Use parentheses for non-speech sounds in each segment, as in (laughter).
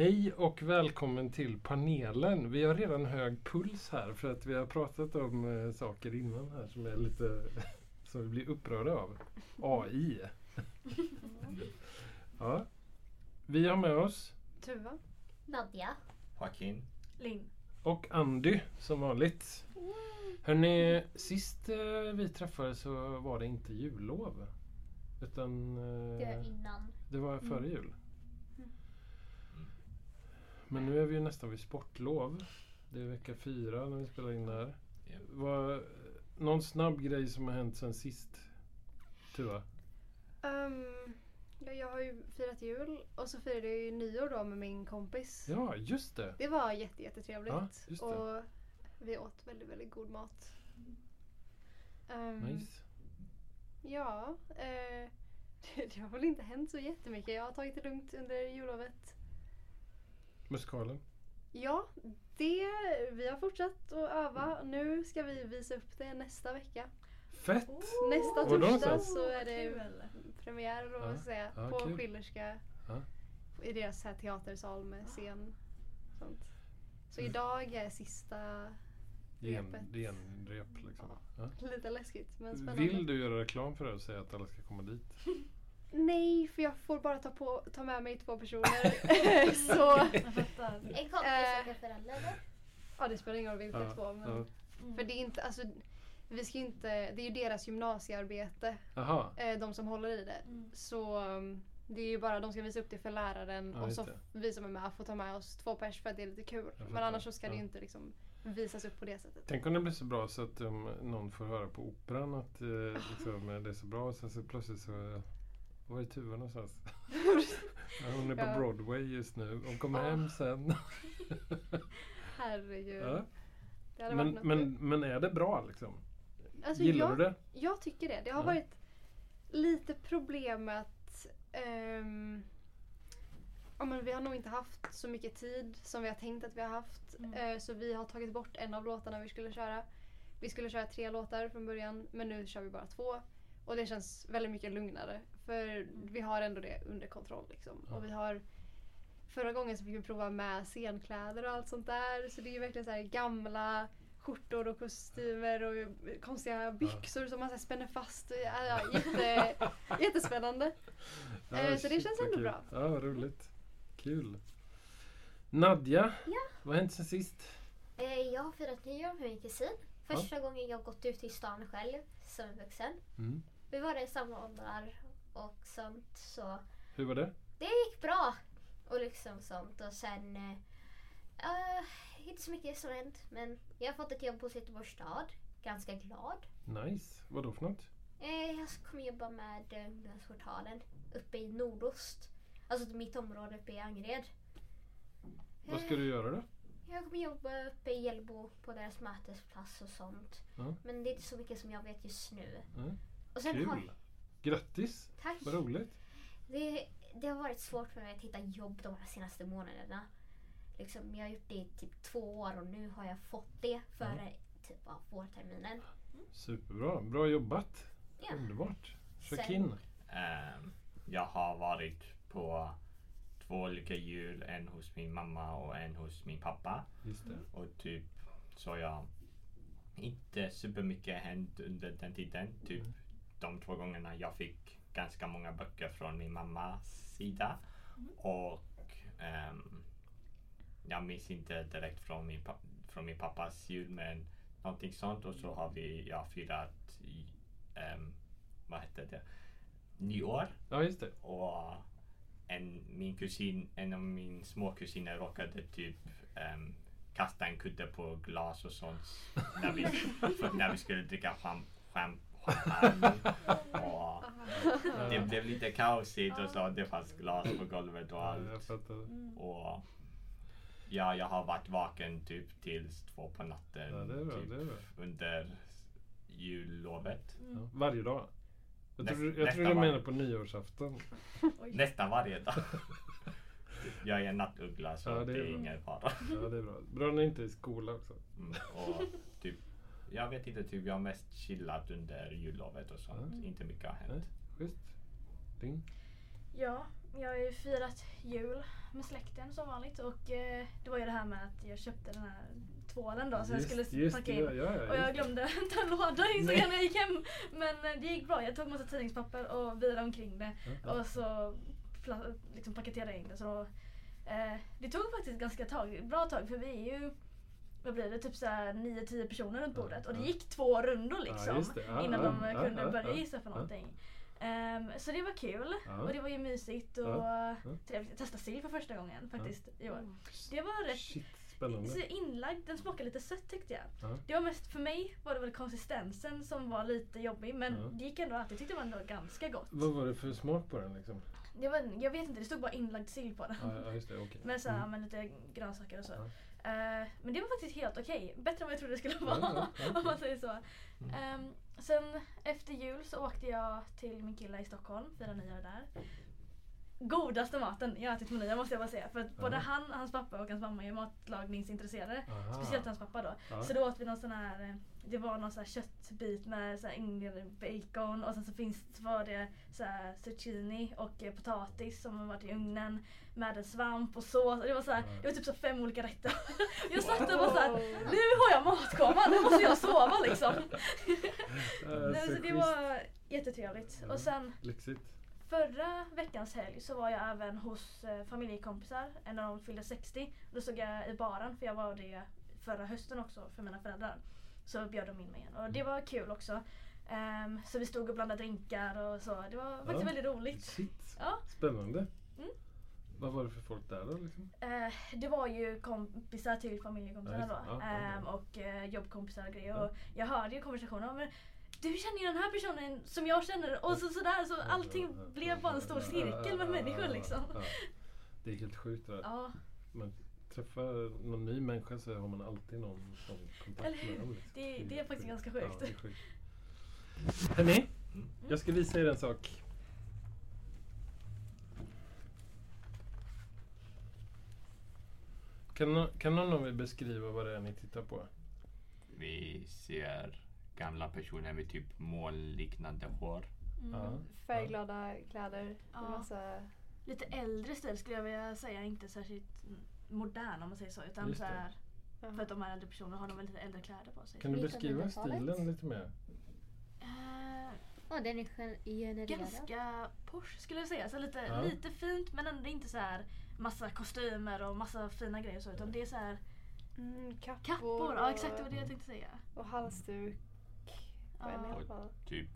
Hej och välkommen till panelen. Vi har redan hög puls här för att vi har pratat om eh, saker innan här som är lite (laughs) som vi blir upprörda av. AI. (laughs) ja. Vi har med oss Tuva. Nadja. Joaquin. Linn. och Andy som vanligt. Hörrni, sist eh, vi träffades så var det inte jullov. Utan Det eh, var innan. det var före jul. Men nu är vi ju nästan vid sportlov. Det är vecka fyra när vi spelar in det här. Ja. Vad, någon snabb grej som har hänt sen sist? Tuva? Ehm, ja, jag har ju firat jul och så firade jag ju nyår då med min kompis. Ja, just det. Det var jätte, jättetrevligt. Ja, just det. Och vi åt väldigt, väldigt god mat. Ehm, Nice. Ja, eh, det, (laughs) det har väl inte hänt så jättemycket. Jag har tagit det lugnt under jullovet. Musikalen. Ja, det, vi har fortsatt att öva. Nu ska vi visa upp det nästa vecka. Fett! Nästa Var då torsdag så är det premiär man Ja, säga, ja, på kul. Schillerska. Ja. I deras här teatersal med scen. Sånt. Så idag är sista Gen, genrep liksom. Ja. Lite läskigt men spännande. Vill du göra reklam för det och säga att alla ska komma dit? (laughs) Nej, för jag får bara ta, på, ta med mig två personer. (laughs) så. En kompis Eh. och en förälder eller? ja, det spelar ingen roll vilka Ja, två. Men, ja. För det är inte, alltså, vi ska ju inte, det är ju deras gymnasiearbete, Aha. eh, de som håller i det. Mm. Så um, det är ju bara, de ska visa upp det för läraren Ja, och så vi som är med får ta med oss två pers för att det är lite kul. Men annars så ska det ju inte liksom visas upp på det sättet. Tänk om det blir så bra så att um, någon får höra på operan att eh, liksom, eh, det är så bra och sen så plötsligt så eh, var är Tuva någonstans? (laughs) ja, hon är på Ja. Broadway just nu. Hon kommer Ah. hem sen. (laughs) Herregud. ja. Men, men, men är det bra liksom? Alltså, Gillar jag, du det? Jag tycker det. Det har Ja. varit lite problem med att ehm, ja, men vi har nog inte haft så mycket tid som vi har tänkt att vi har haft. Mm. Eh, så vi har tagit bort en av låtarna vi skulle köra. Vi skulle köra tre låtar från början men nu kör vi bara två. Och det känns väldigt mycket lugnare. För vi har ändå det under kontroll. Liksom. Ja. Och vi har Förra gången så fick vi prova med scenkläder och allt sånt där. Så det är ju verkligen så här gamla skjortor och kostymer och konstiga byxor som man så här spänner fast. Ja, ja, (laughs) jätte, jättespännande. Eh, så det känns ändå kul. bra. Ja, vad roligt. Kul. Nadja, Ja. vad har hänt sen sist? Eh, Jag har firat nyår med min kusin. Första gången jag gått ut i stan själv som vuxen. Mm. Vi var i samma åldrar och sånt så Hur var det? det gick bra. Och liksom sånt och sen eh, inte så mycket som hänt men jag har fått ett jobb hos Göteborgs stad. Ganska glad. Nice. Vad då för något? Eh, jag kommer jobba med ungdomsportalen uppe i nordost. Alltså mitt område uppe i Angered. Vad ska du göra då? Jag kommer jobba uppe i Hjällbo på deras mötesplats och sånt. Ja. Men det är inte så mycket som jag vet just nu. Ja. Och sen har, Kul. Grattis. tack. Vad roligt. Det, det har varit svårt för mig att hitta jobb de här senaste månaderna. Liksom, jag har gjort det i typ två år och nu har jag fått det före typ av vårterminen. Superbra. Bra jobbat. Ja. Underbart. Sen- Joaquin. Ehm, jag har varit på två olika jul. En hos min mamma och en hos min pappa. Just det. Och typ så jag inte supermycket hänt under den tiden. Typ de två gångerna jag fick ganska många böcker från min mammas sida. Och ehm, jag minns inte direkt från min, från min pappas jul men någonting sånt. Och så har vi jag har firat ehm, vad heter det? Nyår. Ja, just det. Och en, min kusin, en av min små kusiner råkade typ ehm, kasta en kudde på glas och sånt när vi, när vi skulle dricka cham, cham, det blev lite kaosigt och så det fanns glas på golvet och allt. fattar. Och ja, jag har varit vaken typ tills två på natten Ja, det är bra, typ, det är bra. under jullovet. Ja. Varje dag. Jag Näst- tror, jag tror du menar på nyårsafton. Nästan varje dag. (laughs) Jag är en nattuggla så Ja, det det är är, ingen fara. Ja, det är bra. Bra när inte är i skola också. Mm, och typ, jag vet inte, typ, jag har mest chillat under jullovet och sånt. Mm. Inte mycket har Nej, hänt. schysst. Din? Ja, jag har ju firat jul med släkten som vanligt och eh, det var ju det här med att jag köpte den här tvålen då så jag skulle packa in. ja, ja, Och jag glömde (laughs) ta en låda in så när jag gick hem. Men eh, det gick bra. Jag tog massa tidningspapper och virade omkring det. Ja, ja. Och så liksom paketerade jag in det. Så då, eh, det tog faktiskt ganska tag, bra tag för vi är ju vad blir det, typ såhär 9-10 personer runt bordet. Och det gick två rundor liksom. Ja, innan de kunde ja, börja ja, gissa för ja. någonting. Ehm, så det var kul och det var ju mysigt och trevligt. Jag testade sill för första gången faktiskt i år. Mm. Det var rätt Shit, spännande. så inlagd, den smakade lite sött tyckte jag. Ja. Det var mest för mig var det väl konsistensen som var lite jobbig men det gick ändå att jag tyckte det var ändå ganska gott. Vad var det för smak på den liksom? Det var, jag vet inte, det stod bara inlagd sill på den. Ja, just det, okej. Men såhär, Mm. med lite grönsaker och så. Eh, men det var faktiskt helt okej. Bättre än vad jag trodde det skulle vara. ja, ja. (laughs) om man säger så. Ehm, sen efter jul så åkte jag till min kille i Stockholm, firade nyår där. Godaste maten jag ätit på nyår måste jag bara säga. För att både han, hans pappa och hans mamma är matlagningsintresserade. Aha. Speciellt hans pappa då. Så då åt vi någon sån här, eh, det var någon sån här köttbit med så här bacon och sen så finns var det så här zucchini och eh, potatis som har varit i ugnen med en svamp och sås. Det var, så här, det var typ så fem olika rätter. (laughs) Jag satt och bara såhär, nu har jag matkoma, nu måste jag sova liksom. (laughs) Så det var jättetrevligt. Och sen förra veckans helg så var jag även hos eh, familjekompisar. En av dem fyllde 60. Då såg jag i baren, för jag var det förra hösten också för mina föräldrar. Så bjöd de in mig igen och det var kul också. Ehm, så vi stod och blandade drinkar och så. Det var faktiskt Ja. väldigt roligt. Shit. Ja. Spännande. Mm. Vad var det för folk där då? Liksom? Eh, det var ju kompisar till Ja, familjekompisarna just då. Ja, ja, ja. Ehm, och eh, jobbkompisar och grejer. Ja. Och jag hörde ju konversationer. Men du känner ju den här personen som jag känner och så, sådär. Så allting Ja, ja, blev bara en stor ja, cirkel med ja, människor ja, liksom. ja. Det är helt sjukt. Ja, Man träffar någon ny människa så har man alltid någon som kontakt Eller hur? med dem. liksom. Det- det är faktiskt ganska sjukt. Ja. Hörni, Mm. jag ska visa er en sak. Kan, kan någon av er beskriva vad det är ni tittar på? Vi ser gamla personer med typ molnliknande hår. mm. Ja. Färgglada kläder. Ja. med Massa... Lite äldre stil skulle jag vilja säga. Inte särskilt modern om man säger så. Utan så här, för att de är äldre personer har de väl lite äldre kläder på sig. Kan du beskriva 1900-talet? stilen lite mer? Eh, Ja, den är gen- genererad. ganska Porsche skulle jag säga. Så lite, Ja. lite fint men ändå inte så här massa kostymer och massa fina grejer och så. Utan det är så här Mm, kappor. kappor. Ja och- exakt det var det jag tänkte säga. Och halsduk. Ja. fall. Typ,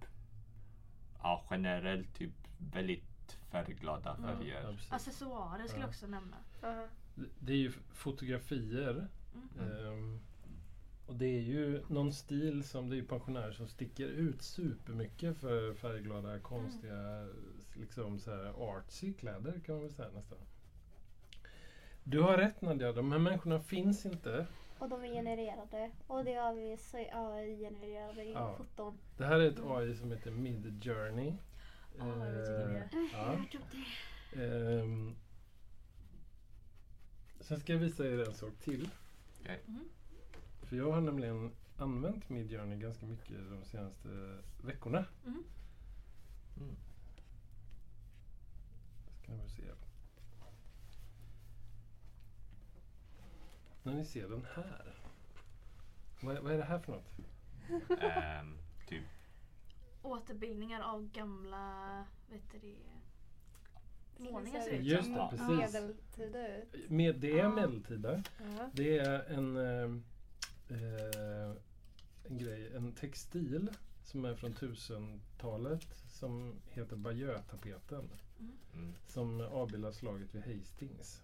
ja generellt typ väldigt färgglada Ja, färger. Ja, precis. Accessoarer skulle Ja. jag också nämna. Aha. Det- är ju fotografier. Mm. Ehm, och det är ju någon stil som det är pensionärer som sticker ut supermycket för färgglada, konstiga, liksom så här artsy kläder kan man väl säga nästan. Du har rätt Nadja, de här människorna finns inte. Och de är genererade. Och det har vi så AI-genererade Ja. foton. Det här är ett AI som heter Mid Journey. Ja, jag det är. ja. Ehm, sen ska jag visa er en sak till. Okej. Mhm. För jag har nämligen använt Midjourney ganska mycket de senaste veckorna. Mhm. Mm. Ska vi se. När ni ser den här. Vad, vad är det här för något? Ehm, typ, Återbildningar av gamla, vet du det, målningar ser ut Just det, precis. Medeltida ut. Med, det är medeltida. Ja. Det är en, eh, eh, en grej, en textil som är från 1000-talet som heter Bayeux-tapeten. mm, Som avbildar slaget vid Hastings.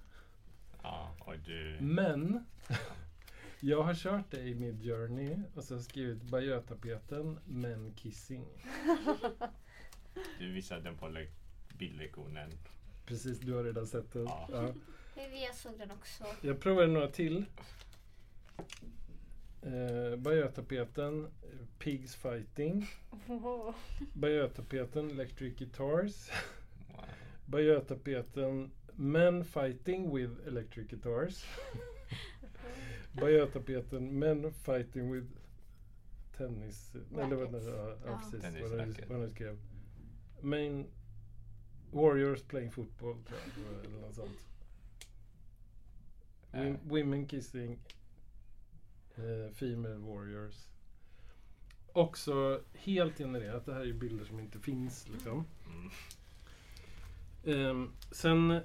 Ja, och du, Men (laughs) jag har kört det i Midjourney och så har jag skrivit Bayeux-tapeten men kissing. (laughs) du visade den på le- bildlektionen. Precis, du har redan sett den. Ja. Ja. Jag såg den också. Jag provade några till. Eh, Bayeux-tapeten, eh, Pigs Fighting. Wow. Bayeux-tapeten, Electric Guitars. Wow. Bayeux-tapeten, Men Fighting with Electric Guitars. (laughs) Bayeux-tapeten, Men Fighting with Tennis... Eller vad det ja, ja, precis. Vad jag skrev. Main Warriors playing football. Eller något sånt. Wim- women kissing eh, female warriors. Också helt genererat. Det här är ju bilder som inte finns liksom. Mm. Ehm, sen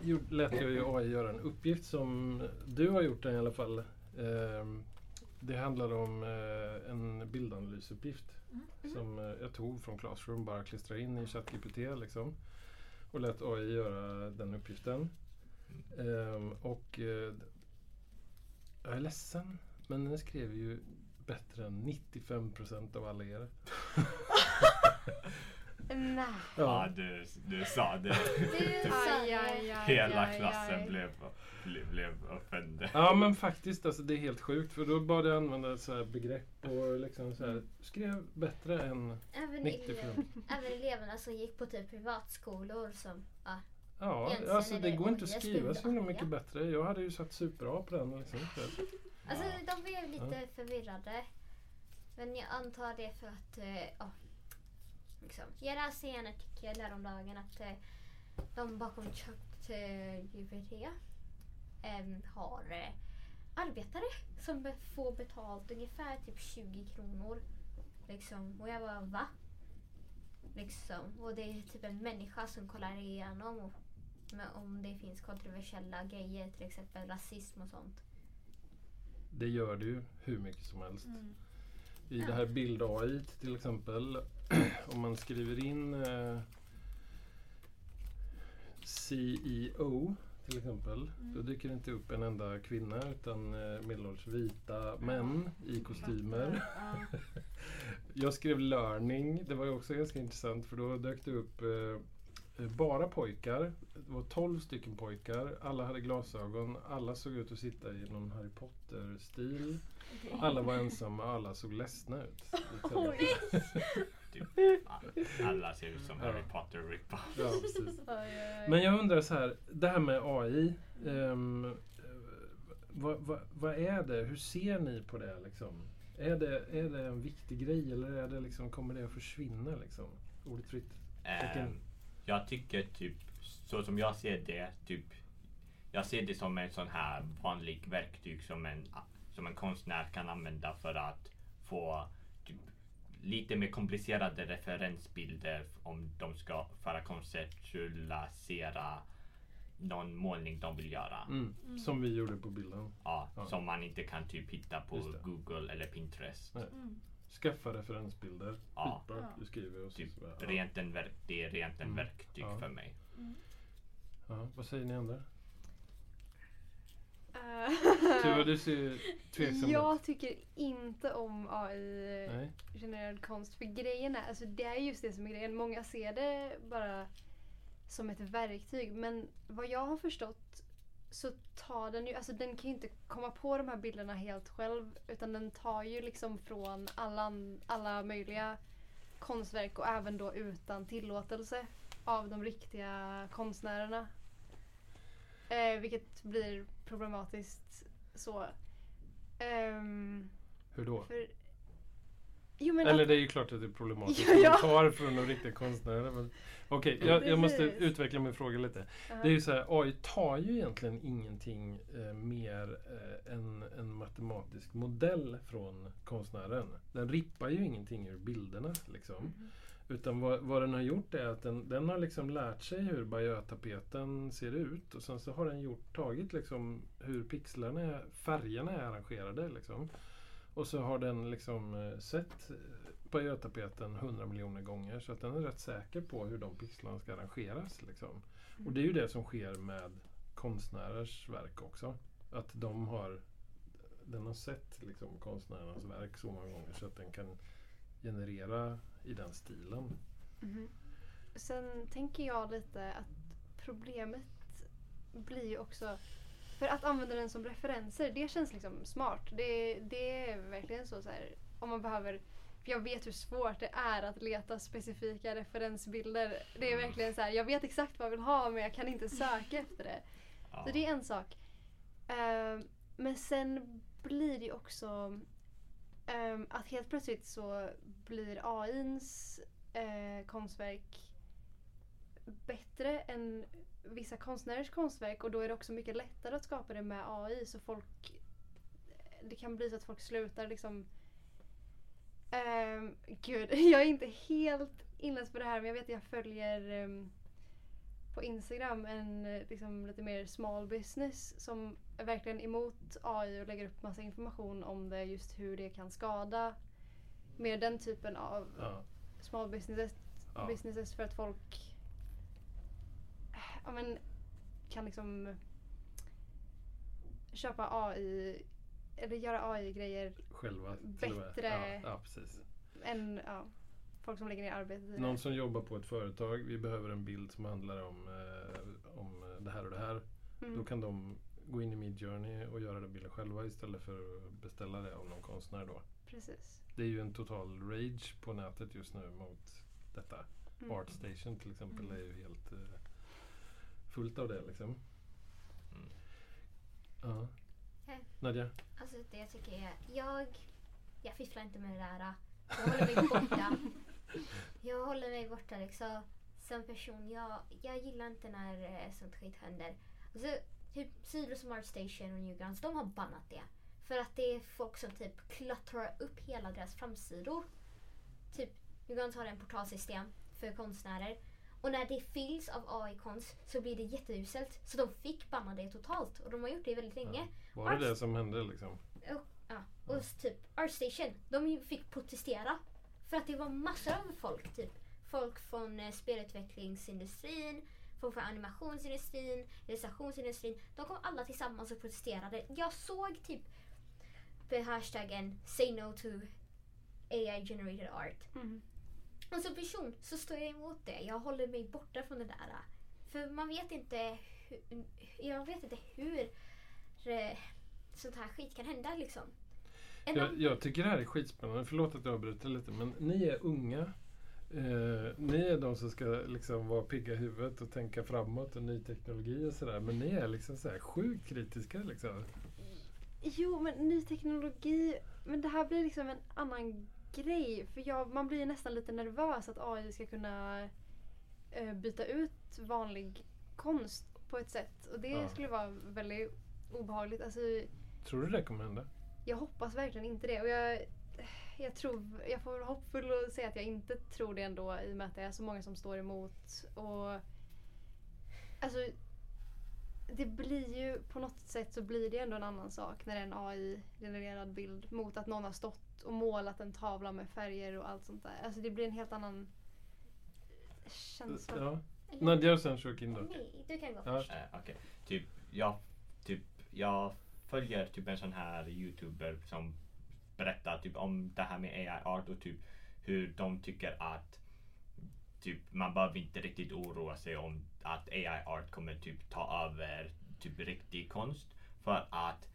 gjorde- lät jag ju AI göra en uppgift som du har gjort den i alla fall. Ehm, det handlar om eh, en bildanalysuppgift som eh, jag tog från Classroom, bara klistrade in i ChatGPT liksom. Och lät AI göra den uppgiften. Ehm, och eh, jag är ledsen, men den skrev ju bättre än 95% av alla er. (laughs) (laughs) Nej. Ja, du, du sa det. Du sa Aj, det. aj, aj, Hela aj, klassen aj. blev, blev, blev offended. Ja men faktiskt, alltså, det är helt sjukt. För då bad jag använda så här begrepp och liksom så här, skrev bättre än... Även, 95. elev, även eleverna som gick på typ privatskolor som ja, Ja, Egentligen alltså det det går inte att skriva så himla mycket bättre. Jag hade ju satt super-A på den liksom. (laughs) Alltså Ja. de blev lite förvirrade. Men jag antar det för att ja, liksom. Jag läste i en artikel häromdagen att eh, de bakom ChatGPT eh, har eh, arbetare som får betalt ungefär typ 20 kronor. Liksom. Och jag bara va? Liksom. Och det är typ en människa som kollar igenom och, om det finns kontroversiella grejer, till exempel rasism och sånt. Det gör det ju hur mycket som helst. Mm. I det här bild-AI till exempel, (clears throat) om man skriver in eh, CEO till exempel, då dyker det inte upp en enda kvinna utan eh, medelålders vita män i kostymer. Ja. (laughs) Jag skrev learning, det var ju också ganska intressant för då dök det upp eh, bara pojkar. Det var 12 stycken pojkar, alla hade glasögon, alla såg ut att sitta i någon Harry Potter-stil. Alla var ensamma, alla såg ledsna ut. (laughs) Alla ser ut som Ja. Harry Potter rippa. Ja. Men jag undrar så här, det här med AI. ehm, eh, vad, vad, vad är det? Hur ser ni på det? Liksom? Är, det är det en viktig grej eller är det liksom, kommer det att försvinna? Liksom? Ordet fritt. Ehm, jag tycker typ, så som jag ser det, typ jag ser det som en sån här vanlig verktyg som en, som en konstnär kan använda för att få typ, lite mer komplicerade referensbilder om de ska för att konceptualisera någon målning de vill göra. Mm. Som vi gjorde på bilden. Ja, Ja. Som man inte kan typ hitta på. Google eller Pinterest. Mm. Skaffa referensbilder. Ja. Skitbra. Ja. Du skriver och så. Typ, så bara, rent en verk, det är rent en Mm. verktyg Ja. för mig. Ja, vad säger ni andra? Eh, Tuva, du ser tveksam ut. Jag tycker inte om AI Nej. genererad konst. För grejen är, alltså det är just det som är grejen. Många ser det bara som ett verktyg. Men vad jag har förstått så tar den ju, alltså den kan ju inte komma på de här bilderna helt själv. Utan den tar ju liksom från alla, alla möjliga konstverk och även då utan tillåtelse av de riktiga konstnärerna. Eh, vilket blir problematiskt så. Ehm, Hur då? för, jo men Eller att, det är ju klart att det är problematiskt. (laughs) Ja, ja. Tar från de riktiga konstnärerna. Men... Okej, jag, jag måste utveckla min fråga lite. Ja. Det är ju så här, AI tar ju egentligen ingenting eh, mer eh, än en matematisk modell från konstnären. Den rippar ju ingenting ur bilderna. Liksom. Utan vad, vad den har gjort är att den, den har liksom lärt sig hur Bayeux-tapeten ser ut och sen så har den gjort, tagit liksom hur pixlarna, är, färgerna är arrangerade. Liksom. Och så har den liksom eh, sett på Götapeten hundra miljoner gånger så att den är rätt säker på hur de pixlarna ska arrangeras. Liksom. Och det är ju det som sker med konstnärers verk också. Att de har den har sett liksom, konstnärernas verk så många gånger så att den kan generera i den stilen. Mm. Sen tänker jag lite att problemet blir ju också för att använda den som referenser, det känns liksom smart. Det, det är verkligen så, så här, om man behöver för jag vet hur svårt det är att leta specifika referensbilder. Det är verkligen så här, jag vet exakt vad jag vill ha men jag kan inte söka efter det. Ja. Så det är en sak. Ehm, men sen blir det också ehm, att helt plötsligt så blir AIns uh, konstverk bättre än vissa konstnärers konstverk och då är det också mycket lättare att skapa det med AI så folk det kan bli så att folk slutar liksom Um, gud, (laughs) jag är inte helt inläst på det här men jag vet att jag följer ehm, på Instagram en eh, liksom, lite mer small business som är verkligen emot AI och lägger upp massa information om det just hur det kan skada mer den typen av Ja. small businesses, Ja. businesses för att folk ja, men, kan liksom köpa AI eller göra AI-grejer Själva. Bättre. Ja, ja, precis. än ja, folk som lägger ner arbete i Någon det. som jobbar på ett företag, vi behöver en bild som handlar om, eh, om det här och det här. Mm. Då kan de gå in i Midjourney och göra den bilden själva istället för att beställa det av någon konstnär då. Precis. Det är ju en total rage på nätet just nu mot detta. Mm. Artstation till exempel Mm. är ju helt eh, fullt av det liksom. Mm. Ja. Ja. Nadja? Alltså det jag tycker är, jag, jag fifflar inte med det där. Jag håller mig borta. (laughs) Jag håller mig borta liksom. Som person, jag, jag gillar inte när eh, sånt skit händer. Alltså, typ sidor som Artstation och Newgrounds, de har bannat det. För att det är folk som typ klottrar upp hela deras framsidor. Typ, Newgrounds har en portalsystem för konstnärer. Och när det fylls av AI-konst så blir det jätteuselt. Så de fick banna det totalt. Och de har gjort det väldigt länge. Var det Arts- det som hände liksom? Och, ja. och s- typ Artstation, de fick protestera. För att det var massor av folk. Typ folk från eh, spelutvecklingsindustrin, folk från animationsindustrin, illustrationsindustrin. De kom alla tillsammans och protesterade. Jag såg typ på hashtaggen Say No to AI generated art. Mm. Och som person så står jag emot det. Jag håller mig borta från det där. För man vet inte hur, jag vet inte hur eh, sånt här skit kan hända liksom. Jag, jag tycker det här är skitspännande. Förlåt att jag avbryter lite men ni är unga. Eh, ni är de som ska liksom vara pigga i huvudet och tänka framåt och ny teknologi och sådär. Men ni är liksom så här sjukt kritiska liksom. Jo, men ny teknologi. Men det här blir liksom en annan grej. För jag, man blir nästan lite nervös att AI ska kunna eh, byta ut vanlig konst på ett sätt. Och det Ja. skulle vara väldigt obehagligt. Alltså, Tror du det kommer hända? jag hoppas verkligen inte det. Och jag, jag, tror, jag får vara hoppfull och säga att jag inte tror det ändå i och med att det är så många som står emot. Och, alltså, det blir ju på något sätt så blir det ändå en annan sak när det är en AI-genererad bild mot att någon har stått och målat en tavla med färger och allt sånt där. Alltså det blir en helt annan känsla. Ja. Nadja och sen Shokin då. Nej, du kan gå Ja. först. Eh, Okej, typ jag, typ jag följer typ en sån här youtuber som berättar typ om det här med AI-art och typ hur de tycker att typ man behöver inte riktigt oroa sig om att AI-art kommer typ ta över typ riktig konst för att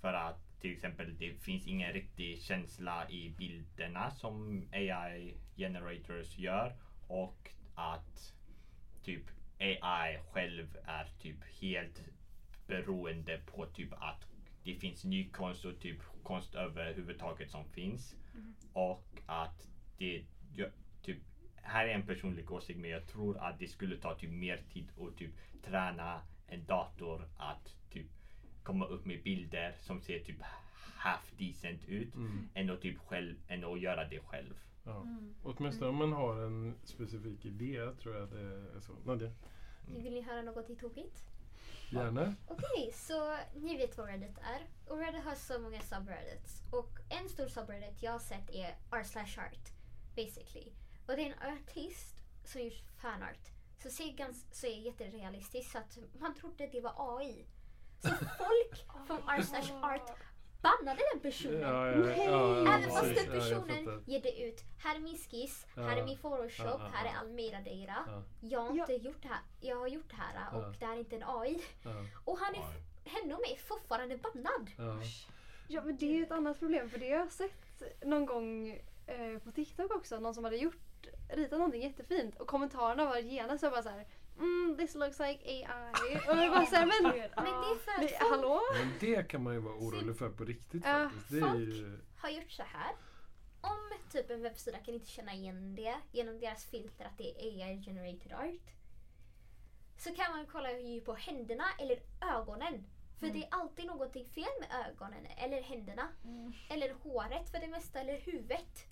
för att till exempel det finns ingen riktig känsla i bilderna som AI generators gör och att typ AI själv är typ helt beroende på typ att det finns ny konst och typ konst överhuvudtaget som finns. Och att det typ här är en personlig åsikt men jag tror att det skulle ta typ mer tid att typ träna en dator att komma upp med bilder som ser typ half decent ut Mm. än att typ själv, än att göra det själv. Ja. Mm. Åtminstone om man har en specifik idé tror jag det är så. Nadja? Vill ni höra något tokigt? Gärna. Okej, så ni vet vad Reddit är. Och Reddit har så många subreddits. Och en stor subreddit jag har sett är art slash art. Basically. Och det är en artist som gjort fanart. Så ser gans, så är jätterealistiskt så att man trodde det var AI. Så folk från art slash art bannade den personen. Ja, ja, ja, Även fast den personen ger det ut. Här är min skiss, Ja. här är min photoshop, Ja, ja, här är metadata. Ja. Jag har Ja. inte gjort det här. Jag har gjort det här och Ja. det här är inte en AI. Ja. Och han är, henne och mig är fortfarande bannad. Ja. Ja men det är ju ett annat problem för det har jag sett någon gång eh, på TikTok också. Någon som hade gjort, ritat någonting jättefint och kommentarerna var genast så bara så här. Mm, this looks like AI. Och jag bara såhär men, Men det är för att men folk hallå? Men det kan man ju vara orolig för på riktigt Ja, faktiskt. Folk- ju... har gjort så här. om typ en webbsida kan inte känna igen det genom deras filter att det är AI generated art. Så kan man kolla ju på händerna eller ögonen. För Mm. det är alltid någonting fel med ögonen eller händerna. Mm. Eller håret för det mesta, eller huvudet.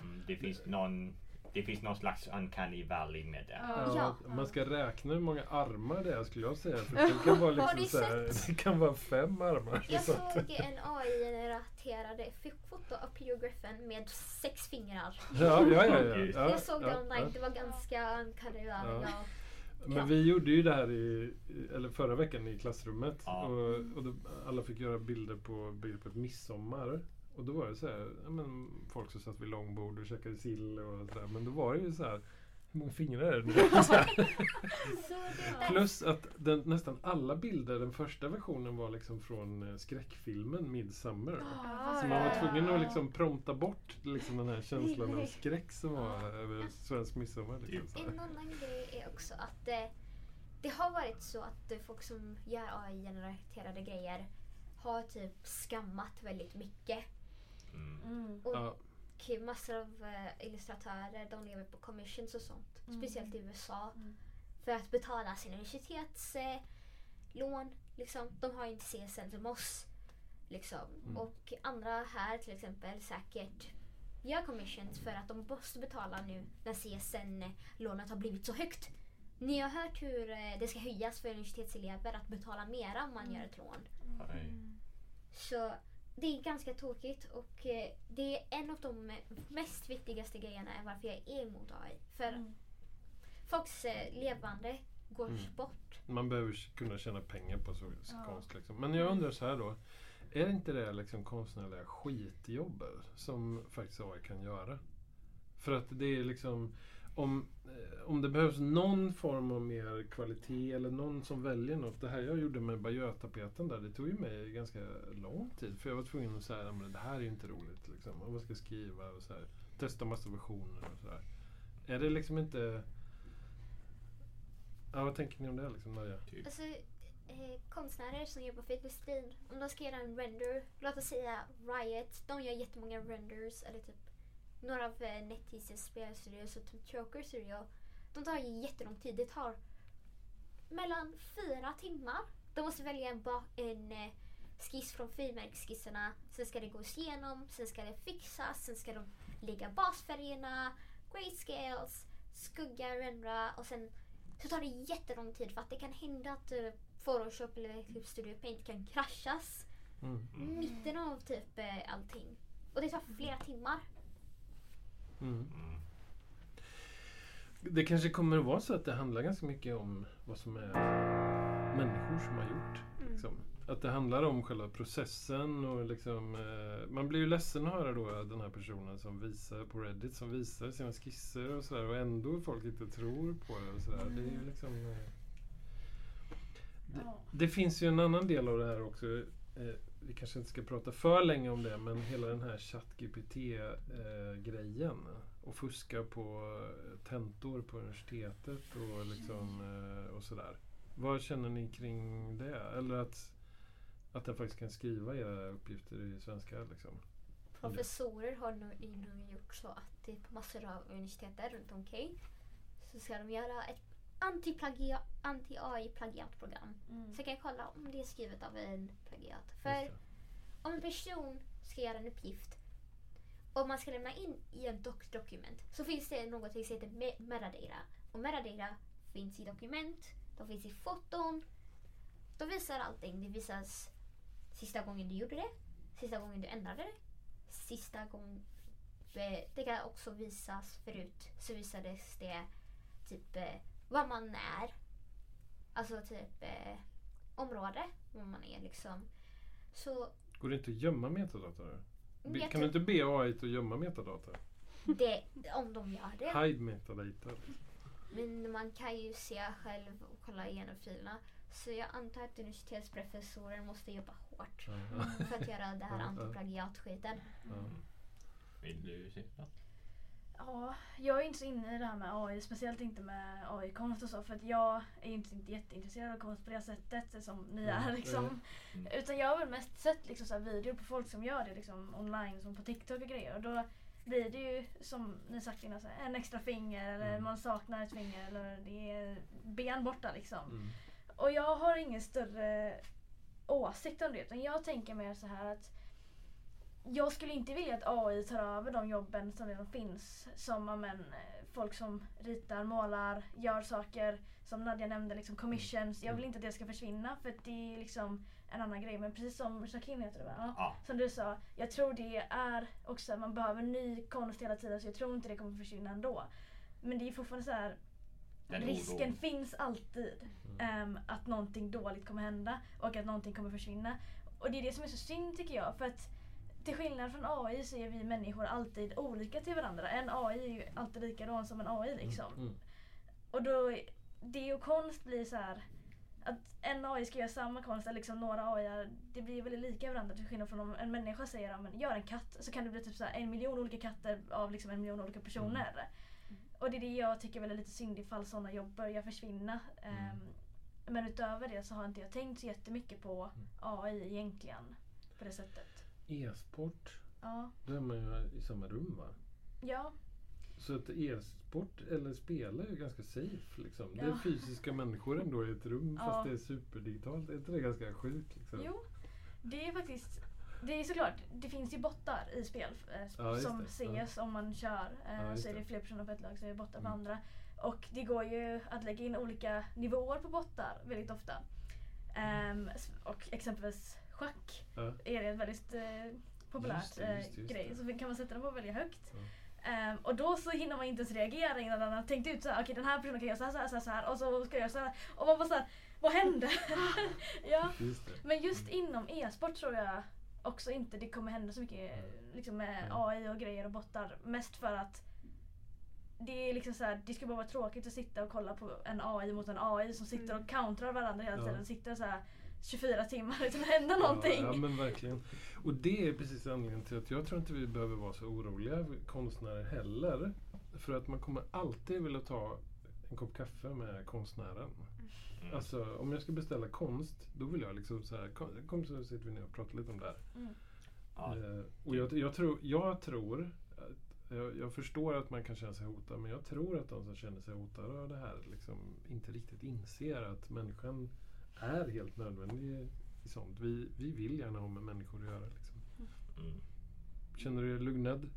Mm, det, finns någon, det finns någon slags uncanny valley med det. Ja. Ja. Man ska räkna hur många armar det är skulle jag säga. För det kan vara, liksom så här, det kan vara fem armar. Jag såg en AI-generaterade foto av Peter Griffin med sex fingrar. Ja, ja, ja. ja, jag såg ja, det online, ja. det var ganska uncanny valley. Ja. Ja. Men Ja. vi gjorde ju det här i, i- eller förra veckan i klassrummet. Ja. Och, och då, alla fick göra bilder på begreppet midsommar. Och då var det så här, ja, men, folk som satt vid långbord och käkade sill och sådär. Men då var det ju så här, hur många fingrar är det nu? (laughs) Så. Så Plus att den, nästan alla bilder, den första versionen var liksom från eh, skräckfilmen Midsummer. Ah, Så man var tvungen att liksom prompta bort liksom den här känslan av (laughs) skräck som var över svensk midsommar. Liksom, så. En annan grej är också att eh, det har varit så att eh, folk som gör AI-generaterade grejer har typ skammat väldigt mycket. Mm. Mm. Och Ja, massor av eh, illustratörer de lever på commissions och sånt. Mm. Speciellt i USA. Mm. För att betala sina universitetslån. Eh, liksom. De har inte CSN som oss. Liksom. Mm. Och andra här till exempel säkert gör commissions för att de måste betala nu när CSN-lånet har blivit så högt. Ni har hört hur eh, det ska höjas för universitetselever att betala mera om man gör ett lån. Oj. Så det är ganska tokigt och eh, det är en av de mest viktigaste grejerna är varför jag är emot AI. För Mm. folks eh, levande går Mm. bort. man behöver kunna tjäna pengar på så, Ja. konst. Liksom. Men jag undrar så här då. Är inte det liksom konstnärliga skitjobb som faktiskt AI kan göra? För att det är liksom om, eh, om det behövs någon form av mer kvalitet eller någon som väljer något. Det här jag gjorde med Bayeux-tapeten där, det tog ju mig ganska lång tid. För jag var tvungen att säga att det här är ju inte roligt. Liksom. Och vad ska jag skriva? Och så här. Testa massa versioner och sådär. Är det liksom inte... Ja, vad tänker ni om det liksom, Maria? Typ. Alltså, eh, konstnärer som jobbar för industrin, om de ska göra en render, låt oss säga Riot, de gör jättemånga renders, eller typ några av eh, NetEases spelstudios och typ Joker Studio. De tar ju jättelång tid. Det tar mellan fyra timmar. De måste välja en, en eh, skiss från frimärksskisserna. Sen ska det gås igenom, sen ska det fixas, sen ska de lägga basfärgerna, grayscales, skugga, rendera och sen så tar det jättelång tid för att det kan hända att eh, Photoshop eller typ Studio Paint kan kraschas Mm. mitten av typ eh, allting. Och det tar flera timmar. Mm. Mm. Det kanske kommer att vara så att det handlar ganska mycket om vad som är människor som har gjort. Mm. Liksom. Att det handlar om själva processen och liksom, eh, man blir ju ledsen att höra då den här personen som visar på Reddit som visar sina skisser och sådär och ändå folk inte tror på det och sådär. Det är ju liksom... Eh, det, det finns ju en annan del av det här också. Eh, vi kanske inte ska prata för länge om det men hela den här ChatGPT-grejen. Eh, och fuska på eh, tentor på universitetet och, liksom, eh, och sådär. Vad känner ni kring det? Eller att, att den faktiskt kan skriva era uppgifter i svenska? Liksom? Professorer har nu, nu gjort så att det är på massor av universitet runt omkring så ska de göra ett antiplagiat anti-AI-plagiatprogram. Mm. Så kan jag kolla om det är skrivet av en plagiat. För om en person ska göra en uppgift och man ska lämna in i ett doc- dokument så finns det något som heter me- metadata. Och metadata finns i dokument, de finns i foton. De visar allting. Det visas sista gången du gjorde det, sista gången du ändrade det, sista gången... Det kan också visas förut så visades det typ eh, vad man är. Alltså typ eh, område, vad man är liksom. Så Går det inte att gömma metadata? Be, Mm, jag kan du inte be AI att gömma metadata? det, om de gör det. Hide metadata. Men man kan ju se själv och kolla igenom filerna. Så jag antar att universitetsprofessorer måste jobba hårt Ja. för att göra det här Ja, ja. antiplagiatskiten. Ja. Vill du? Ja, jag är inte så inne i det här med AI, speciellt inte med AI-konst och så för att jag är inte, inte jätteintresserad av konst på det sättet som ni Mm, är. Liksom. Mm. Utan jag har väl mest sett liksom, så här, videor på folk som gör det liksom, online, som på TikTok och grejer. Och då blir det ju som ni sagt innan, så här, en extra finger eller Mm. man saknar ett finger eller det är ben borta liksom. Mm. Och jag har ingen större åsikt om det utan jag tänker mer så här att jag skulle inte vilja att AI tar över de jobben som redan finns. Som ja, men, eh, folk som ritar, målar, gör saker. Som Nadja nämnde, liksom commissions. Jag vill inte att det ska försvinna för att det är liksom en annan grej. Men precis som Shakin heter det va? Ja. Som du sa, jag tror det är också, man behöver ny konst hela tiden så jag tror inte det kommer försvinna ändå. Men det är fortfarande så här, risken oron. finns alltid ehm, att någonting dåligt kommer hända och att någonting kommer försvinna. Och det är det som är så synd tycker jag. För att till skillnad från AI så är vi människor alltid olika till varandra. En AI är ju alltid likadan som en AI liksom. Mm. Och då, det och konst blir så här att en AI ska göra samma konst, eller liksom några AI, det blir väldigt lika varandra till skillnad från om en människa säger att gör en katt så kan det bli typ så här en miljon olika katter av liksom en miljon olika personer. Och det är det jag tycker är väldigt lite synd ifall sådana jobb börjar försvinna. Ehm, men utöver det så har inte jag tänkt så jättemycket på AI egentligen. På det sättet. E-sport, Ja. då är man ju i samma rum va? Ja. Så att e-sport eller spel är ju ganska safe. Liksom. Det är Ja. fysiska människor ändå i ett rum Ja. fast det är superdigitalt. Är inte det ganska sjukt? Liksom? Jo. Det är faktiskt det är såklart, det finns ju bottar i spel eh, Ja, som det. CS om man kör. Eh, Ja, så är det fler personer på ett lag så är det bottar på Mm. andra. Och det går ju att lägga in olika nivåer på bottar väldigt ofta. S- och exempelvis schack Ja. är det ett väldigt eh, det, eh, grej. det. Så kan man sätta den på väldigt högt. Ja. Ehm, och då så hinner man inte ens reagera innan den har tänkt ut så här, okej den här personen kan göra så här, så här, så här, så här och så ska jag göra så här. Och man bara så här, vad hände? (laughs) ja. Just. Men just inom e-sport tror jag också inte det kommer hända så mycket liksom med. AI och grejer och bottar. Mest för att det är liksom så här, det skulle bara vara tråkigt att sitta och kolla på en AI mot en AI som sitter Mm. och countrar varandra hela Ja. tiden. Sitter så här 24 timmar utan att hända någonting. Ja, ja, men verkligen. Och det är precis anledningen till att jag tror inte vi behöver vara så oroliga konstnärer heller. För att man kommer alltid vilja ta en kopp kaffe med konstnären. Mm. Alltså om jag ska beställa konst, då vill jag liksom så här, kom, kom så sitter vi ner och pratar lite om det här. Ja, Eh, och jag, jag, tror, jag tror, att- jag, jag förstår att man kan känna sig hotad, men jag tror att de som känner sig hotade av det här liksom inte riktigt inser att människan är helt nödvändig i sånt. Vi, vi vill gärna ha med människor att göra. Liksom. mm. Känner du dig lugnad?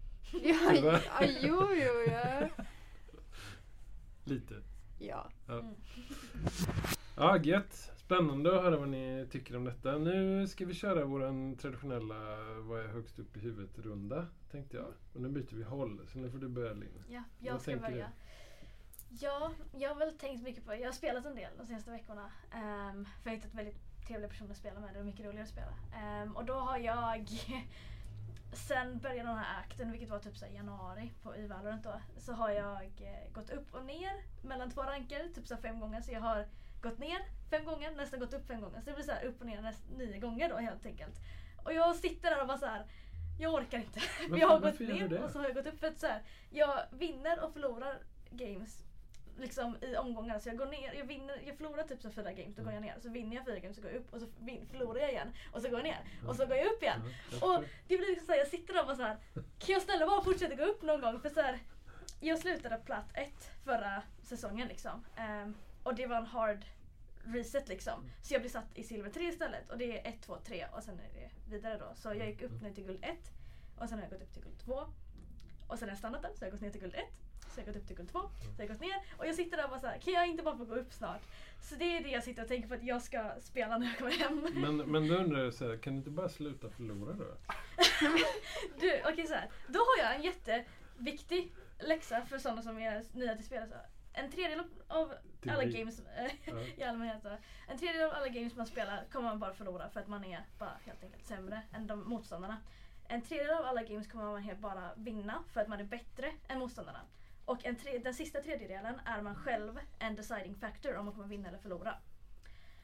Ja, (laughs) ja, jo, jo, ja. Lite. Ja. Ja, Mm. ja gött. Spännande att höra vad ni tycker om detta. Nu ska vi köra vår traditionella vad är högst upp i huvudet-runda, tänkte jag. Och nu byter vi håll, så nu får du börja Linn. Ja, jag Vad ska börja. Ja, jag har väl tänkt mycket på Jag har spelat en del de senaste veckorna. Um, för jag har hittat väldigt trevliga personer att spela med. Det är mycket roligare att spela. Ehm, och då har jag (laughs) Sen början av den här akten, vilket var typ så januari på, i Valorant då, så har jag eh, gått upp och ner mellan två ranker, typ så fem gånger. Så jag har gått ner fem gånger, nästan gått upp fem gånger. Så det blir så upp och ner näst, nio gånger då helt enkelt. Och jag sitter där och bara så här. jag orkar inte. (laughs) För jag har Varför- gått varför ner och så har jag gått upp. För att så här, jag vinner och förlorar games liksom i omgångar. Så jag går ner, jag vinner, jag förlorar typ så fyra games, då går jag ner. Så vinner jag fyra games så går jag upp och så vin, förlorar jag igen. Och så går jag ner. Och så går jag upp igen. Jag Och det blir liksom såhär, jag sitter där och bara såhär, kan jag snälla bara fortsätta gå upp någon gång? För så här, jag slutade platt ett förra säsongen liksom. Ehm, och det var en hard reset liksom. Så jag blev satt i silver 3 istället. Och det är 1, 2, 3 och sen är det vidare då. Så jag gick upp nu till guld 1. Och sen har jag gått upp till guld 2. Och sen har jag stannat där så jag har gått ner till guld 1. Så jag har gått upp till guld 2. Så jag har gått ner. Och jag sitter där och bara såhär, kan jag inte bara få gå upp snart? Så det är det jag sitter och tänker på att jag ska spela när jag kommer hem. Men, (laughs) men då undrar jag så här, kan du inte bara sluta förlora då? (laughs) Du, okej så här. Då har jag en jätteviktig läxa för sådana som är nya till spel. Så En tredjedel av alla games (laughs) i allmänhet. En tredjedel av alla games man spelar kommer man bara förlora för att man är bara helt enkelt sämre än de motståndarna. En tredjedel av alla games kommer man helt bara vinna för att man är bättre än motståndarna. Och en tre, den sista tredjedelen är man själv en deciding factor om man kommer vinna eller förlora.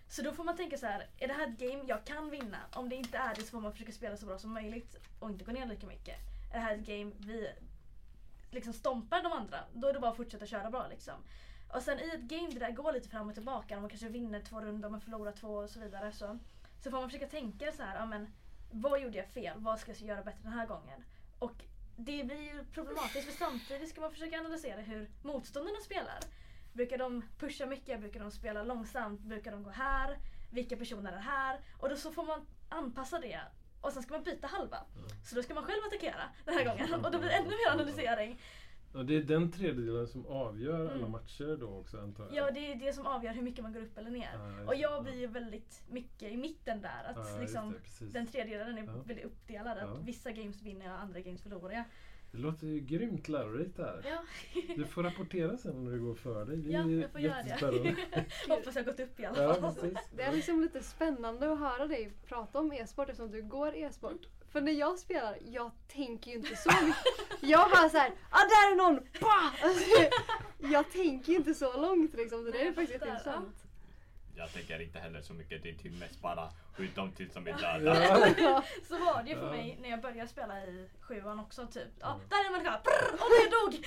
Så då får man tänka så här, är det här ett game jag kan vinna? Om det inte är det så får man försöka spela så bra som möjligt och inte gå ner lika mycket. Är det här ett game vi liksom stompar de andra, då är det bara att fortsätta köra bra liksom. Och sen i ett game där det går lite fram och tillbaka, man kanske vinner två runder, man förlorar två och så vidare. Så, så får man försöka tänka så här, ja, men, vad gjorde jag fel? Vad ska jag göra bättre den här gången? Och det blir ju problematiskt för samtidigt ska man försöka analysera hur motståndarna spelar. Brukar de pusha mycket? Brukar de spela långsamt? Brukar de gå här? Vilka personer är här? Och då så får man anpassa det och sen ska man byta halva. Så då ska man själv attackera den här gången och då blir det ännu mer analysering. Och det är den tredjedelen som avgör alla Mm. matcher då också antar jag? Ja, det är det som avgör hur mycket man går upp eller ner. Ja, just Och jag blir ju väldigt mycket i mitten där. Att Ja, just liksom, det, den tredjedelen är Ja. väldigt uppdelad. Att Ja. vissa games vinner jag, andra games förlorar jag. Det låter ju grymt lärorikt det här. Ja, Du får rapportera sen när det går för dig. Det är ja jag får göra det. (laughs) Hoppas jag har gått upp i alla Ja, fall. precis. Det är liksom lite spännande att höra dig prata om e-sport eftersom du går e-sport. För när jag spelar, jag tänker ju inte så mycket. Jag bara såhär, ah där är någon! Bah! Alltså, (laughs) jag tänker ju inte så långt liksom. Så det är faktiskt intressant. Jag tänker inte heller så mycket. Det är typ mest bara skjut dem tills de är (laughs) döda. Ja. Så var det ju för mig när jag började spela i sjuan också. Typ. Ja, Mm. där är en människa! Brr, och jag dog! (laughs)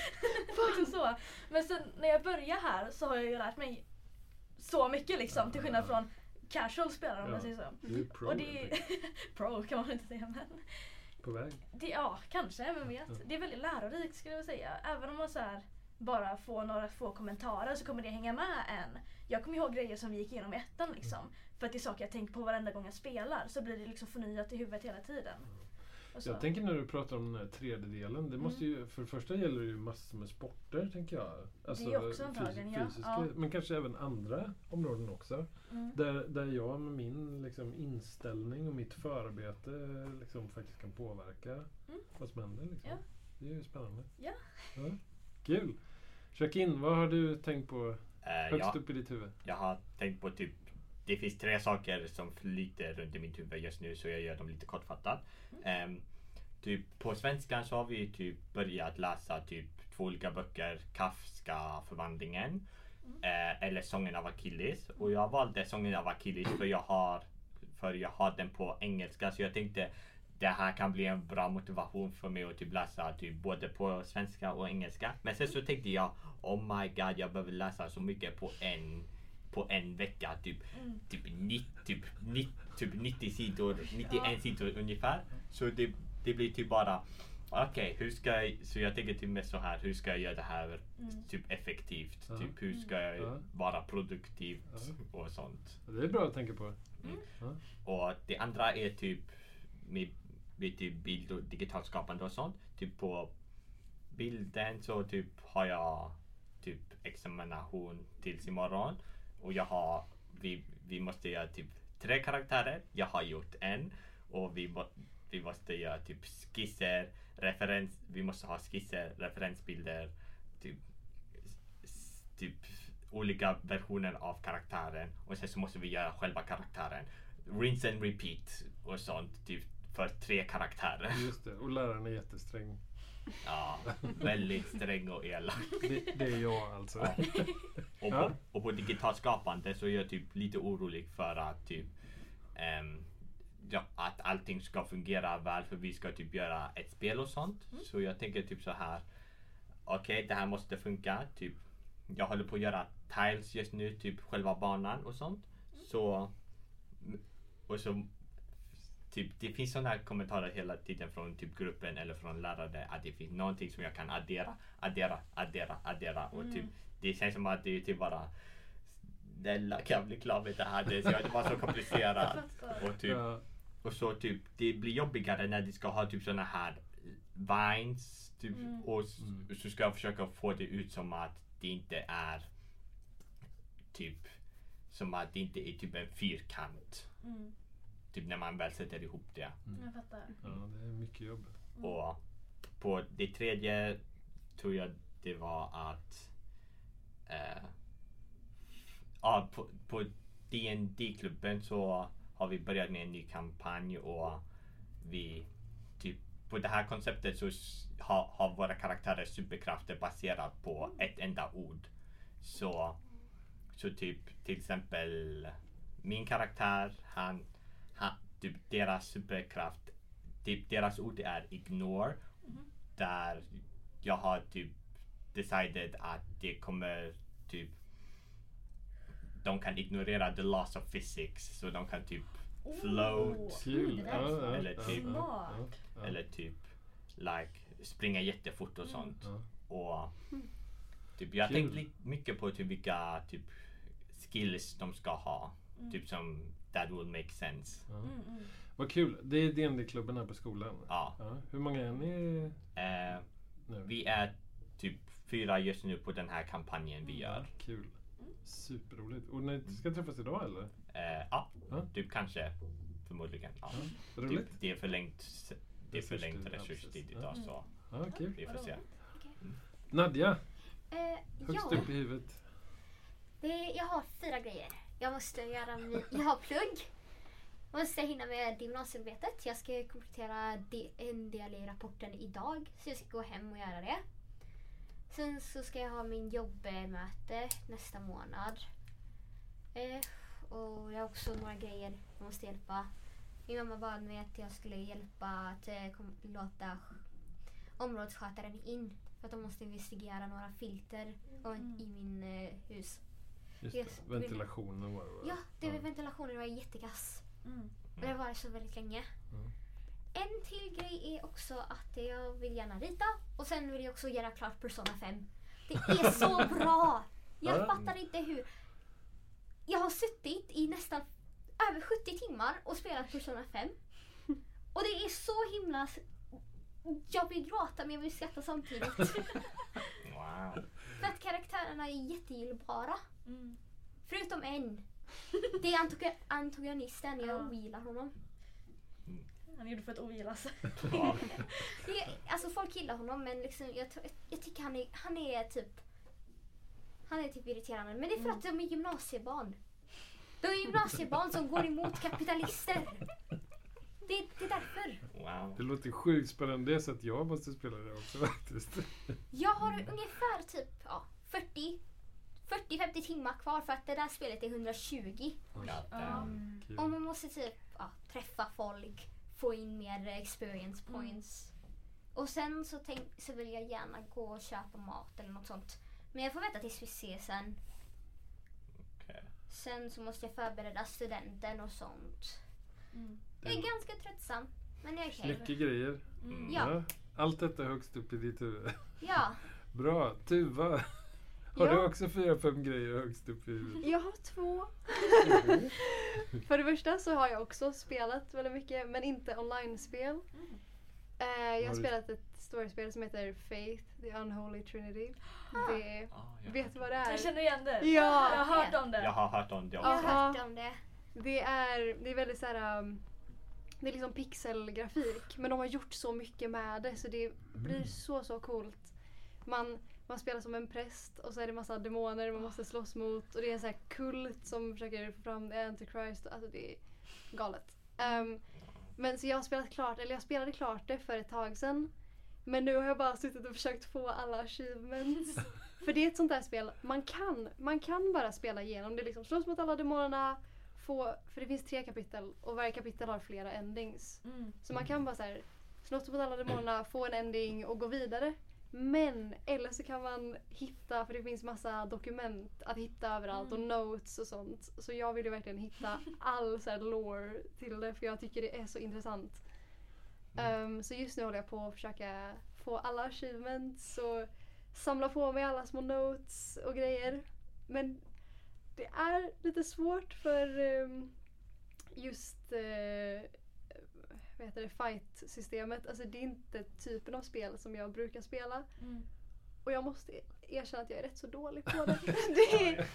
liksom så. Men sen när jag började här så har jag ju lärt mig så mycket liksom. Till skillnad från casual spelare om man säger så. Du är pro Och det (laughs) pro kan man inte säga men. på väg. Det, ja, kanske, vem vet. Ja. Det är väldigt lärorikt skulle jag säga. Även om man så här bara får några få kommentarer så kommer det hänga med en. Jag kommer ihåg grejer som vi gick igenom i ettan liksom. För att det är saker jag tänker på varenda gång jag spelar. Så blir det liksom förnyat i huvudet hela tiden. Så. Jag tänker när du pratar om den här tredjedelen. Det måste ju, för det första gäller det ju massor med sporter tänker jag. Alltså, Det är också antagligen, ja. fysiska, Ja. Men kanske även andra områden också. Mm. Där, där jag med min liksom, inställning och mitt förarbete liksom, faktiskt kan påverka Mm. vad som händer. Liksom. Ja. Det är ju spännande. Ja. Ja. Kul! Check-in, vad har du tänkt på Eh, högst jag, upp i ditt huvud? jag har tänkt på typ det finns tre saker som flyter runt i mitt huvud just nu så jag gör dem lite kortfattat. Ehm, typ på svenskan så har vi typ börjat läsa typ två olika böcker. Kafka förvandlingen eh, eller Sången av Achilles. Och jag valde Sången av Achilles för jag har för jag har den på engelska så jag tänkte det här kan bli en bra motivation för mig att typ läsa typ både på svenska och engelska. Men sen så tänkte jag Oh my god jag behöver läsa så mycket på en på en vecka. Typ, Mm. typ, 90, typ, 90, typ 90 sidor, 91 Ja. sidor ungefär. Så det, det blir typ bara Okej, hur ska jag, så jag tänker typ mest så här, hur ska jag göra det här Mm. typ effektivt? Ja. Typ hur ska jag Ja. vara produktivt Ja. och sånt. Det är bra att tänka på. Och det andra är typ med, med typ bild och digitalt skapande och sånt. Typ på bilden så typ har jag typ examination tills imorgon. Och jag har, vi, vi måste göra typ tre karaktärer. Jag har gjort en. Och vi, må, vi måste göra typ skisser, referens, vi måste ha skisser, referensbilder, typ, typ olika versioner av karaktären. Och sen så måste vi göra själva karaktären. Rinse and repeat och sånt. Typ för tre karaktärer. Just det, och läraren är jättesträng. Ja, väldigt sträng och elak. Det, det är jag alltså. Ja. Och, på, och på digitalt skapande så är jag typ lite orolig för att typ ehm, ja, att allting ska fungera väl för vi ska typ göra ett spel och sånt. Så jag tänker typ så här. Okej, det här måste funka. Typ, jag håller på att göra tiles just nu, typ själva banan och sånt. Så och så Typ, det finns sådana här kommentarer hela tiden från typ gruppen eller från lärare att det finns någonting som jag kan addera, addera, addera, addera och typ det känns som att det är typ bara Snälla kan jag bli klar med det här? Det ska inte vara så komplicerat. (laughs) Och, typ, Ja, och så typ det blir jobbigare när de ska ha typ såna här vines typ, Mm. och Mm. så ska jag försöka få det ut som att det inte är typ som att det inte är typ en fyrkant. Mm. Typ när man väl sätter ihop det. Jag fattar. ja, det är mycket jobb. Och på det tredje tror jag det var att eh, ja, på, på DND-klubben så har vi börjat med en ny kampanj och vi typ på det här konceptet så har, har våra karaktärer superkrafter baserat på ett enda ord. Så, så typ till exempel min karaktär, han typ deras superkraft typ deras ord är ignore. Där jag har typ decided att det kommer typ de kan ignorera the laws of physics så de kan typ float Oh, är ja, Eller typ- eller typ like springa jättefort och sånt. Ja. Och typ, jag har tänkt lite mycket på typ vilka typ, skills de ska ha. Typ som that will make sense. Ja. Mm, mm. Vad kul. Det är DND-klubben här på skolan. Ja. Ja. Hur många är ni Eh, nu? vi är typ fyra just nu på den här kampanjen vi Ja, gör. kul. Superroligt. Och ni ska träffas idag eller? Eh, ja, Ja. typ kanske. Förmodligen. Ja. Ja. Roligt. Typ, det är förlängt, det är förlängt Resurstid, idag Ja. så Ja, kul. vi får se. Nadja, Eh, högst ja, upp i huvudet. det, jag har fyra grejer. Jag måste göra min, jag har plugg. Jag måste hinna med gymnasiearbetet. Jag ska komplettera en del i rapporten idag. Så jag ska gå hem och göra det. Sen så ska jag ha min jobbmöte nästa månad. Eh, och jag har också några grejer jag måste hjälpa. Min mamma bad mig att jag skulle hjälpa att eh, låta områdesskötaren in. För att de måste investigera några filter och- i min eh, hus. Just Yes, det. Ventilationen var det va? Ja, det med ventilationen var jättekass. Mm. Och det har varit så väldigt länge. Mm. En till grej är också att jag vill gärna rita och sen vill jag också göra klart Persona 5. Det är (laughs) så bra! Jag Ja. fattar inte hur. Jag har suttit i nästan över 70 timmar och spelat Persona 5. Och det är så himla... Jag vill gråta men jag vill skratta samtidigt. (laughs) Wow. För att karaktärerna är jättegillbara. Mm. Förutom en. Det är antago- antagonisten, jag Ja. ogillar honom. Han gjorde för att ogillas. Ja. Alltså folk gillar honom men liksom, jag, jag tycker han är, han är typ Han är typ irriterande. Men det är för att de är gymnasiebarn. De är gymnasiebarn som går emot kapitalister. Det, det är därför. Wow. Det låter sjukt spännande. Det är så att jag måste spela det också faktiskt. Jag har ungefär typ ja, 40 40-50 timmar kvar för att det där spelet är 120. Goddamn. Kul. Och man måste typ ja, träffa folk, få in mer experience Mm. points. Och sen så, tänk, så vill jag gärna gå och köpa mat eller något sånt. Men jag får vänta tills vi ses sen. Okej. Sen så måste jag förbereda studenten och sånt. Mm. Jag är ganska tröttsam. Men jag är okej. Mycket grejer. Mm. Ja. Allt detta högst upp i ditt huvud. Ja. (laughs) Bra. Tuva. Har Ja. du också fyra, fem grejer högst upp i huvudet? Jag har två. (laughs) För det första så har jag också spelat väldigt mycket men inte online-spel. Mm. Eh, jag Har har du- spelat ett storyspel som heter Faith, the Unholy Trinity. Det, Ah, jag, vet du vad det är? Jag känner igen det. Ja. Jag har hört om det. jag har hört om det Jag har också. Hört om det. Det är, det är väldigt så här. um, Det är liksom pixelgrafik men de har gjort så mycket med det så det blir så så coolt. Man, man spelar som en präst och så är det massa demoner man måste slåss mot och det är en så här kult som försöker få fram the Antichrist. Alltså det är galet. Um, men så jag har spelat klart, eller jag spelade klart det för ett tag sedan. Men nu har jag bara suttit och försökt få alla achievements. (laughs) för det är ett sånt där spel, man kan, man kan bara spela igenom det. Liksom slåss mot alla demonerna, få, för det finns tre kapitel och varje kapitel har flera endings. Mm. Så man kan bara så här, slåss mot alla demonerna, få en ending och gå vidare. Men eller så kan man hitta, för det finns massa dokument att hitta överallt och notes och sånt. Så jag vill ju verkligen hitta (laughs) all så här lore till det för jag tycker det är så intressant. Ehm, så just nu håller jag på att försöka få alla achievements och samla på mig alla små notes och grejer. Men det är lite svårt för ehm, just uh, vad heter det, fight-systemet. Alltså det är inte typen av spel som jag brukar spela. Mm. Och jag måste erkänna att jag är rätt så dålig på det. (laughs) (laughs) det är,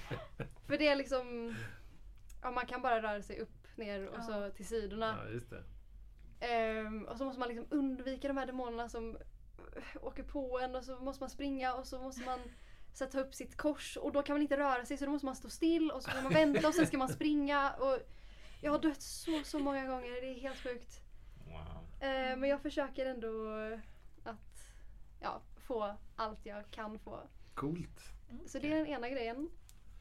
för det är liksom, ja, man kan bara röra sig upp, ner och så till sidorna. Ja, just det. Ehm, och så måste man liksom undvika de här demonerna som åker på en och så måste man springa och så måste man sätta upp sitt kors och då kan man inte röra sig så då måste man stå still och så kan man vänta och sen ska man springa. Och jag har dött så, så många gånger, det är helt sjukt. Eh, men jag försöker ändå att ja, få allt jag kan få. Coolt. Så det är den ena grejen.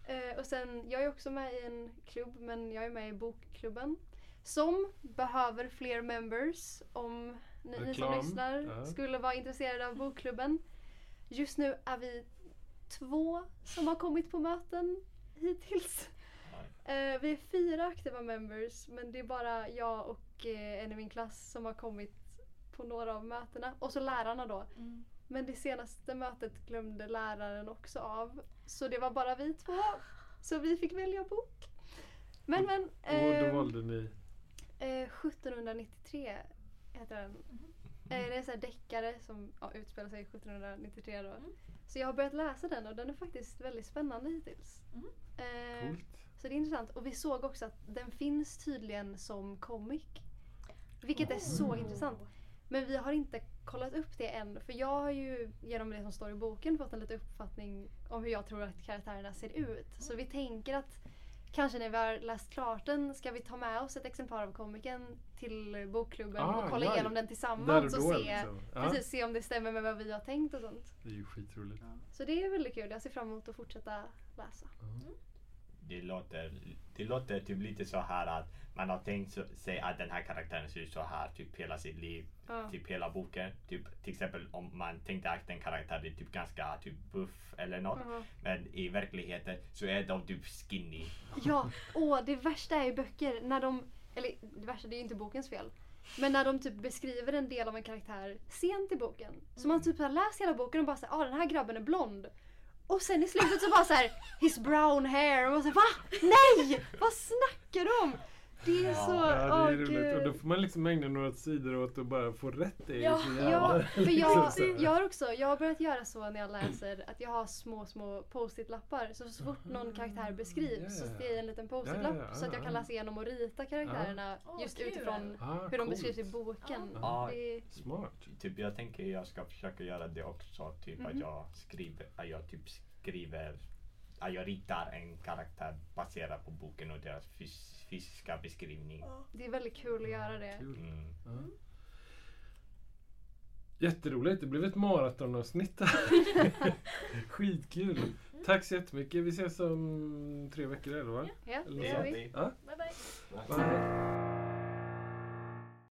Eh, och sen, jag är också med i en klubb men jag är med i bokklubben. Som behöver fler members om ni, ni som lyssnar Ja. skulle vara intresserade av bokklubben. Just nu är vi två som har kommit på möten hittills. Eh, vi är fyra aktiva members men det är bara jag och eh, en i min klass som har kommit på några av mötena. Och så lärarna då. Mm. Men det senaste mötet glömde läraren också av. Så det var bara vi två. Så vi fick välja bok. Men men. Och då ehm, valde ni... eh, 1793 heter den. Mhm. Eh, det är en sån deckare som ja, utspelar sig 1793 då. Mm. Så jag har börjat läsa den och den är faktiskt väldigt spännande hittills. Mhm. Eh, Coolt. Så det är intressant. Och vi såg också att den finns tydligen som comic. Vilket är så Oh. intressant. Men vi har inte kollat upp det än. För jag har ju genom det som står i boken fått en liten uppfattning om hur jag tror att karaktärerna ser ut. Så vi tänker att kanske när vi har läst klart den ska vi ta med oss ett exemplar av komikern till bokklubben Ah, och kolla ja. igenom den och tillsammans och se, liksom. Ja, precis, se om det stämmer med vad vi har tänkt och sånt. det är ju skitroligt. Så det är väldigt kul. Jag ser fram emot att fortsätta läsa. Det låter, det låter typ lite så här att man har tänkt sig att den här karaktären ser ut så här typ hela sitt liv. Ja. Typ hela boken. Typ, till exempel om man tänkte att en karaktär är typ ganska typ buff eller något. Ja. Men i verkligheten så är de typ skinny. Ja, (laughs) åh det värsta är i böcker när de, eller det värsta det är ju inte bokens fel. Men när de typ beskriver en del av en karaktär sent i boken. Så man typ har läst hela boken och bara såhär, ah den här grabben är blond. Och sen i slutet så bara såhär, his brown hair. Och man säger va? Nej! Vad snackar du om? Det är Ja. så, Ja, det är roligt. Och då får man liksom ägna några sidor åt att bara få rätt det. Ja. så Ja, för jag, (laughs) så jag har också, jag har börjat göra så när jag läser att jag har små, små post-it-lappar. Så, så fort någon karaktär beskrivs så Ja, ja. skriver jag en liten post-it-lapp Ja, ja, så att jag ja, kan läsa igenom och rita karaktärerna Åh, just kul. utifrån Ah, hur de beskrivs i boken. Ja. Det, Smart. Typ jag tänker jag ska försöka göra det också. Typ att Mhm. jag skriver, att jag typ skriver, att jag ritar en karaktär baserat på boken och deras fys- fysiska beskrivning. det är väldigt kul att göra det. Kul. Mm. Ja. Jätteroligt. Det blev ett maratonavsnitt här. (laughs) Skitkul. Tack så jättemycket. Vi ses om tre veckor eller va? Ja, Eller det gör vi. Ja. Bye bye. Bye.